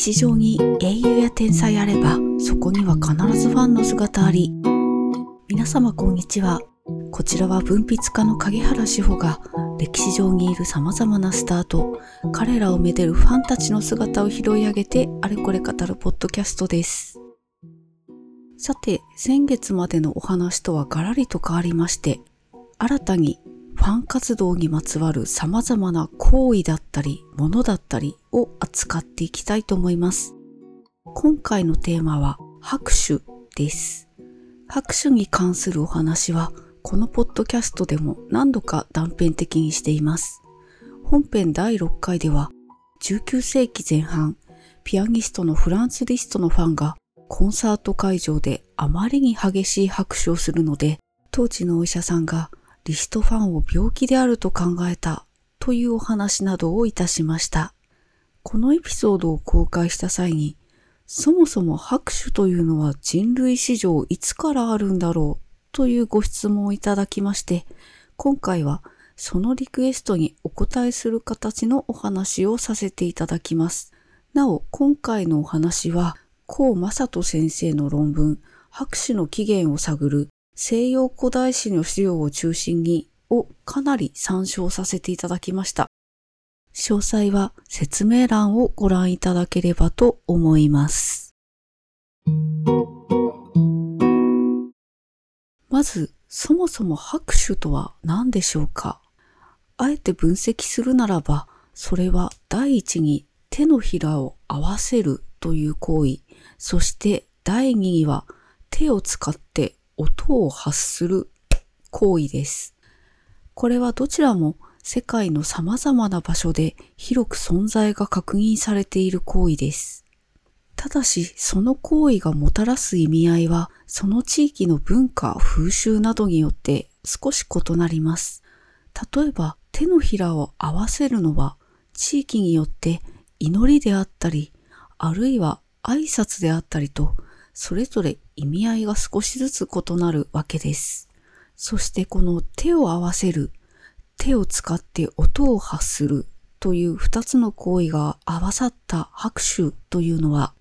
歴史上に英雄や天才あれば、そこには必ずファンの姿あり。皆様こんにちは。こちらは文筆家の影原志保が歴史上にいる様々なスターと彼らをめでるファンたちの姿を拾い上げてあれこれ語るポッドキャストです。さて、先月までのお話とはガラリと変わりまして、新たにファン活動にまつわる様々な行為だったり、ものだったりを扱っていきたいと思います。今回のテーマは拍手です。拍手に関するお話は、このポッドキャストでも何度か断片的にしています。本編第6回では、19世紀前半、ピアニストのフランツ・リストのファンがコンサート会場であまりに激しい拍手をするので、当時のお医者さんがリストファンを病気であると考えたというお話などをいたしました。このエピソードを公開した際に、そもそも拍手というのは人類史上いつからあるんだろうというご質問をいただきまして、今回はそのリクエストにお答えする形のお話をさせていただきます。なお、今回のお話は、高正人先生の論文、拍手の起源を探る西洋古代史の資料を中心にをかなり参照させていただきました。詳細は説明欄をご覧いただければと思います。まず、そもそも拍手とは何でしょうか？あえて分析するならば、それは第一に手のひらを合わせるという行為、そして第二には手を使って音を発する行為です。これはどちらも世界の様々な場所で広く存在が確認されている行為です。ただし、その行為がもたらす意味合いは、その地域の文化、風習などによって少し異なります。例えば、手のひらを合わせるのは、地域によって祈りであったり、あるいは挨拶であったりと、それぞれ意味合いが少しずつ異なるわけです。そしてこの手を合わせる、手を使って音を発するという二つの行為が合わさった拍手というのは、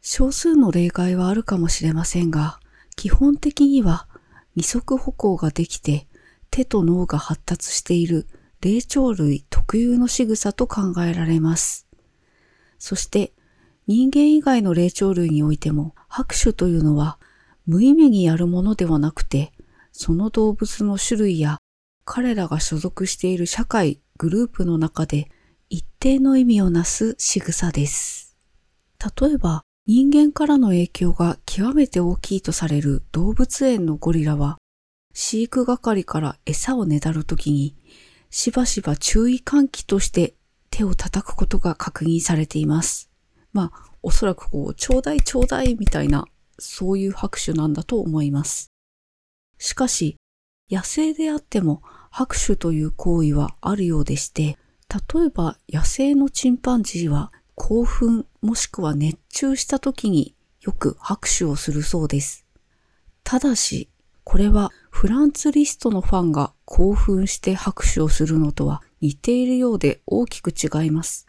少数の例外はあるかもしれませんが、基本的には二足歩行ができて手と脳が発達している霊長類特有の仕草と考えられます。そして人間以外の霊長類においても拍手というのは無意味にやるものではなくて、その動物の種類や彼らが所属している社会、グループの中で一定の意味をなす仕草です。例えば、人間からの影響が極めて大きいとされる動物園のゴリラは、飼育係から餌をねだるときに、しばしば注意喚起として手を叩くことが確認されています。まあ、おそらくこう、ちょうだいちょうだいみたいな、そういう拍手なんだと思います。しかし、野生であっても拍手という行為はあるようでして、例えば野生のチンパンジーは興奮もしくは熱中した時によく拍手をするそうです。ただし、これはフランツリストのファンが興奮して拍手をするのとは似ているようで大きく違います。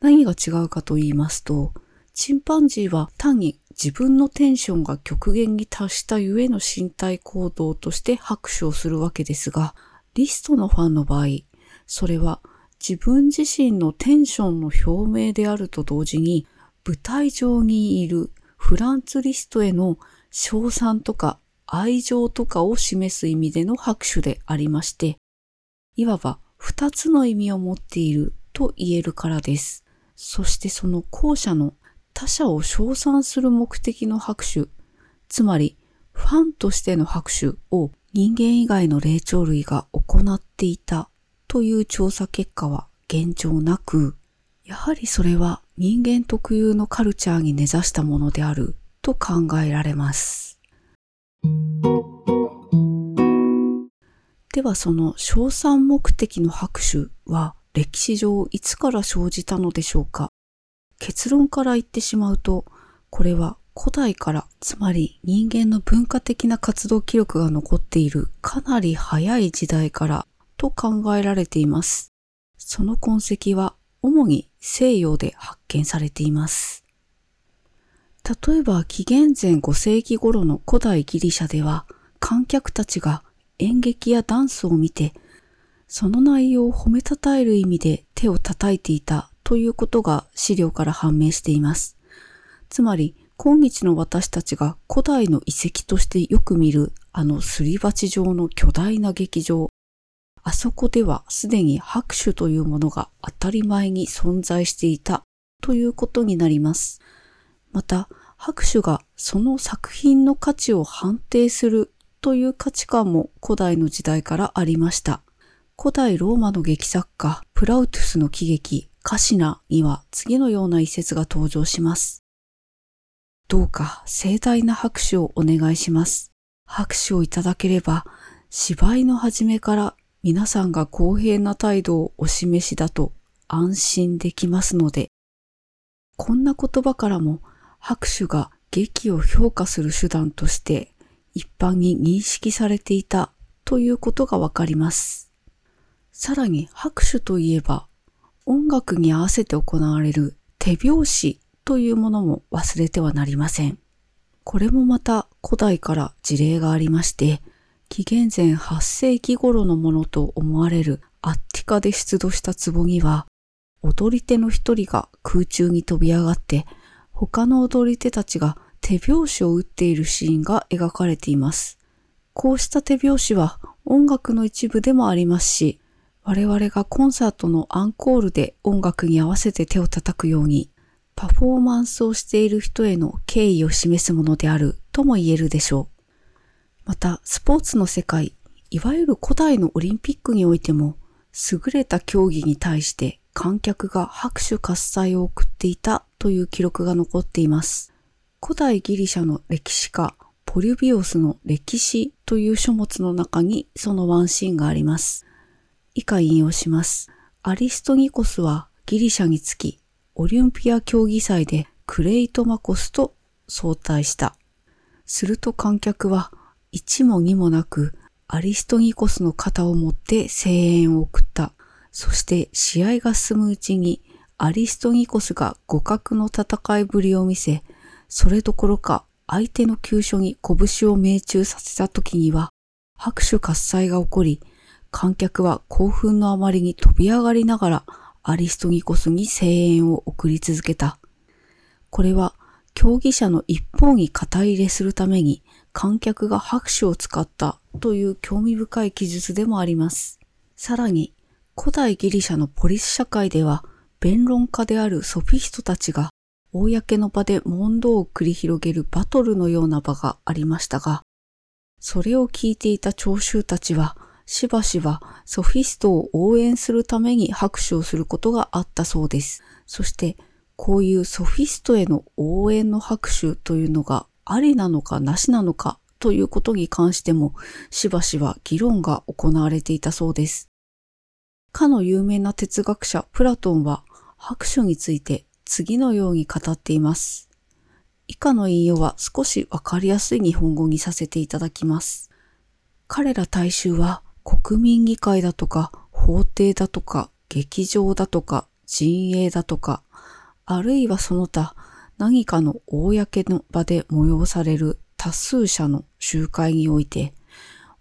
何が違うかと言いますと、チンパンジーは単に自分のテンションが極限に達したゆえの身体行動として拍手をするわけですが、リストのファンの場合、それは自分自身のテンションの表明であると同時に、舞台上にいるフランツリストへの賞賛とか愛情とかを示す意味での拍手でありまして、いわば二つの意味を持っていると言えるからです。そしてその後者の他者を称賛する目的の拍手、つまりファンとしての拍手を人間以外の霊長類が行っていたという調査結果は現状なく、やはりそれは人間特有のカルチャーに根ざしたものであると考えられます。ではその称賛目的の拍手は歴史上いつから生じたのでしょうか？結論から言ってしまうと、これは古代から、つまり人間の文化的な活動記録が残っているかなり早い時代からと考えられています。その痕跡は主に西洋で発見されています。例えば紀元前5世紀頃の古代ギリシャでは観客たちが演劇やダンスを見てその内容を褒めたたえる意味で手を叩いていたということが資料から判明しています。つまり今日の私たちが古代の遺跡としてよく見るあのすり鉢状の巨大な劇場。あそこではすでに拍手というものが当たり前に存在していたということになります。また、拍手がその作品の価値を判定するという価値観も古代の時代からありました。古代ローマの劇作家プラウトゥスの喜劇カシナには次のような一節が登場します。どうか盛大な拍手をお願いします。拍手をいただければ芝居の始めから皆さんが公平な態度をお示しだと安心できますので、こんな言葉からも拍手が劇を評価する手段として一般に認識されていたということがわかります。さらに拍手といえば音楽に合わせて行われる手拍子というものも忘れてはなりません。これもまた古代から事例がありまして、紀元前8世紀頃のものと思われるアッティカで出土した壺には、踊り手の一人が空中に飛び上がって、他の踊り手たちが手拍子を打っているシーンが描かれています。こうした手拍子は音楽の一部でもありますし、我々がコンサートのアンコールで音楽に合わせて手を叩くように、パフォーマンスをしている人への敬意を示すものであるとも言えるでしょう。また、スポーツの世界、いわゆる古代のオリンピックにおいても、優れた競技に対して観客が拍手喝采を送っていたという記録が残っています。古代ギリシャの歴史家、ポリュビオスの歴史という書物の中にそのワンシーンがあります。以下引用します。アリストニコスはギリシャにつき、オリンピア競技祭でクレイトマコスと相対した。すると観客は一も二もなくアリストニコスの肩を持って声援を送った。そして試合が進むうちにアリストニコスが互角の戦いぶりを見せ、それどころか相手の急所に拳を命中させた時には拍手喝采が起こり、観客は興奮のあまりに飛び上がりながらアリストニコスに声援を送り続けた。これは競技者の一方に肩入れするために観客が拍手を使ったという興味深い記述でもあります。さらに古代ギリシャのポリス社会では弁論家であるソフィストたちが公の場で問答を繰り広げるバトルのような場がありましたが、それを聞いていた聴衆たちはしばしばソフィストを応援するために拍手をすることがあったそうです。そしてこういうソフィストへの応援の拍手というのがありなのかなしなのかということに関してもしばしば議論が行われていたそうです。かの有名な哲学者プラトンは拍手について次のように語っています。以下の引用は少しわかりやすい日本語にさせていただきます。彼ら大衆は国民議会だとか法廷だとか劇場だとか陣営だとか、あるいはその他何かの公の場で催される多数者の集会において、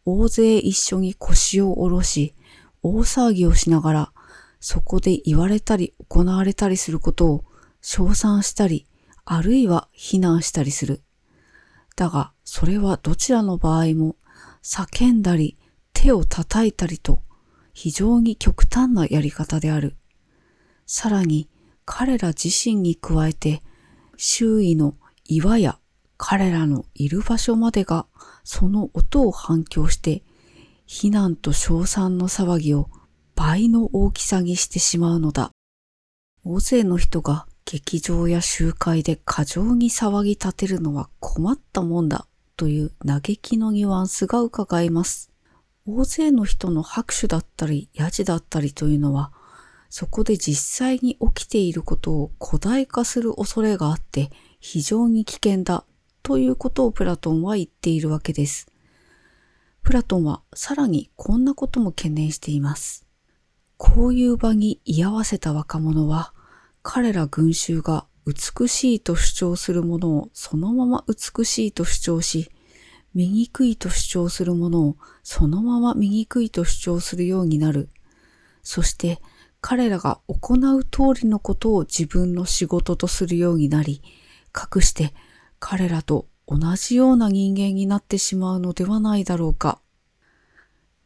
大勢一緒に腰を下ろし、大騒ぎをしながら、そこで言われたり行われたりすることを称賛したり、あるいは非難したりする。だが、それはどちらの場合も、叫んだり、手を叩いたりと非常に極端なやり方である。さらに彼ら自身に加えて周囲の岩や彼らのいる場所までがその音を反響して非難と称賛の騒ぎを倍の大きさにしてしまうのだ。大勢の人が劇場や集会で過剰に騒ぎ立てるのは困ったもんだという嘆きのニュアンスが伺えます。大勢の人の拍手だったり、ヤジだったりというのは、そこで実際に起きていることを古代化する恐れがあって非常に危険だということをプラトンは言っているわけです。プラトンはさらにこんなことも懸念しています。こういう場に居合わせた若者は彼ら群衆が美しいと主張するものをそのまま美しいと主張し、醜いと主張するものをそのまま醜いと主張するようになる。そして彼らが行う通りのことを自分の仕事とするようになり、かくして彼らと同じような人間になってしまうのではないだろうか。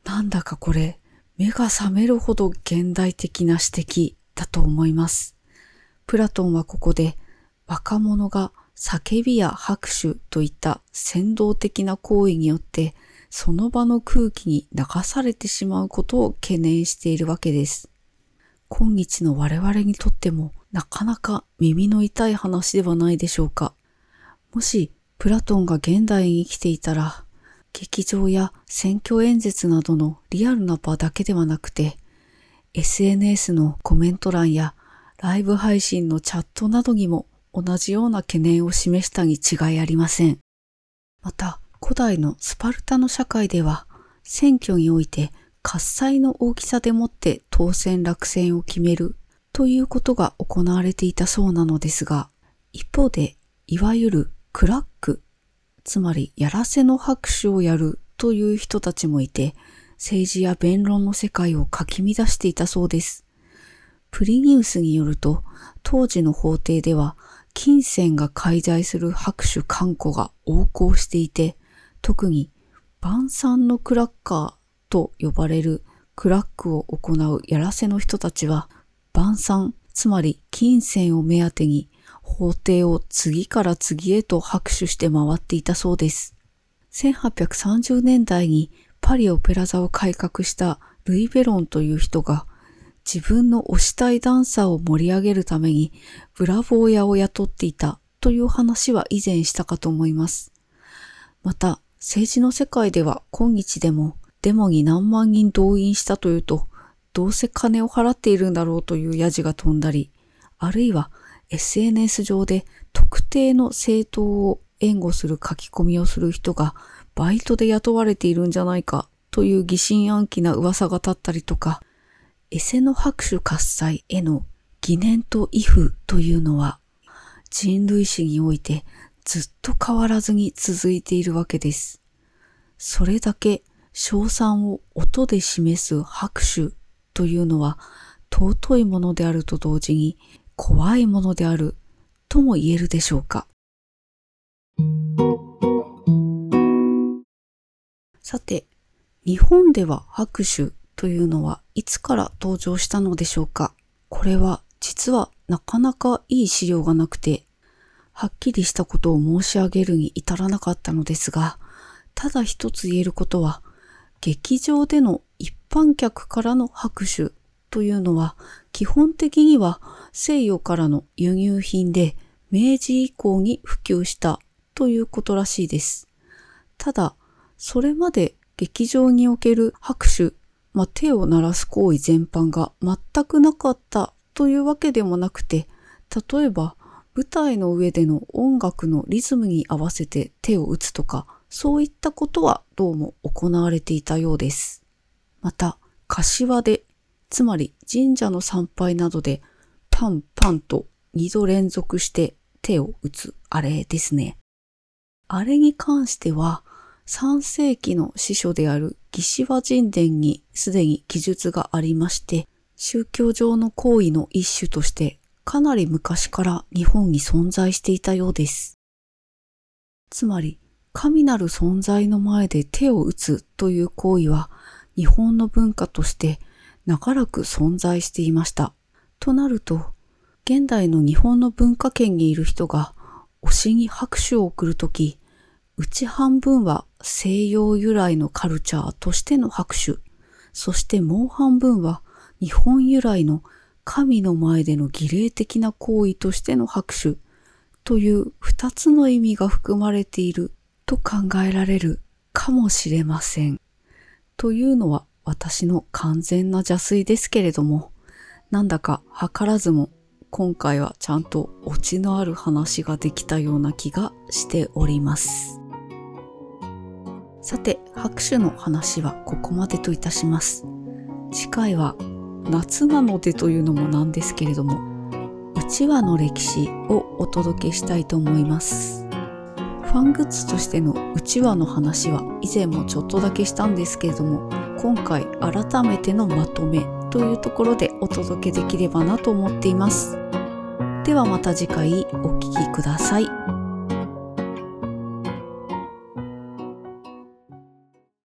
なんだかこれ、目が覚めるほど現代的な指摘だと思います。プラトンはここで若者が叫びや拍手といった先導的な行為によってその場の空気に流されてしまうことを懸念しているわけです。今日の我々にとってもなかなか耳の痛い話ではないでしょうか。もしプラトンが現代に生きていたら、劇場や選挙演説などのリアルな場だけではなくて、SNS のコメント欄やライブ配信のチャットなどにも同じような懸念を示したに違いありません。また、古代のスパルタの社会では、選挙において喝采の大きさでもって当選落選を決めるということが行われていたそうなのですが、一方で、いわゆるクラック、つまりやらせの拍手をやるという人たちもいて、政治や弁論の世界をかき乱していたそうです。プリニウスによると、当時の法廷では、金銭が介在する拍手観光が横行していて、特に晩餐のクラッカーと呼ばれるクラックを行うやらせの人たちは、晩餐、つまり金銭を目当てに法廷を次から次へと拍手して回っていたそうです。1830年代にパリオペラ座を改革したルイ・ベロンという人が自分の推したいダンサーを盛り上げるためにブラボー屋を雇っていたという話は以前したかと思います。また、政治の世界では今日でもデモに何万人動員したというと、どうせ金を払っているんだろうというヤジが飛んだり、あるいは SNS 上で特定の政党を援護する書き込みをする人がバイトで雇われているんじゃないかという疑心暗鬼な噂が立ったりとか、エセの拍手喝采への疑念と畏怖というのは人類史においてずっと変わらずに続いているわけです。それだけ賞賛を音で示す拍手というのは尊いものであると同時に怖いものであるとも言えるでしょうか。さて、日本では拍手というのはいつから登場したのでしょうか？これは実はなかなかいい資料がなくて、はっきりしたことを申し上げるに至らなかったのですが、ただ一つ言えることは、劇場での一般客からの拍手というのは基本的には西洋からの輸入品で明治以降に普及したということらしいです。ただ、それまで劇場における拍手、まあ、手を鳴らす行為全般が全くなかったというわけでもなくて、例えば舞台の上での音楽のリズムに合わせて手を打つとか、そういったことはどうも行われていたようです。また、柏で、つまり神社の参拝などでパンパンと二度連続して手を打つあれですね。あれに関しては、3世紀の司書である義士和神殿にすでに記述がありまして、宗教上の行為の一種としてかなり昔から日本に存在していたようです。つまり、神なる存在の前で手を打つという行為は日本の文化として長らく存在していました。となると、現代の日本の文化圏にいる人が推しに拍手を送るとき、うち半分は西洋由来のカルチャーとしての拍手、そしてもう半分は日本由来の神の前での儀礼的な行為としての拍手という二つの意味が含まれていると考えられるかもしれません。というのは私の完全な邪推ですけれども、なんだか図らずも今回はちゃんとオチのある話ができたような気がしております。さて、拍手の話はここまでといたします。次回は夏なのでというのもなんですけれども、うちわの歴史をお届けしたいと思います。ファングッズとしてのうちわの話は以前もちょっとだけしたんですけれども、今回改めてのまとめというところでお届けできればなと思っています。ではまた次回お聴きください。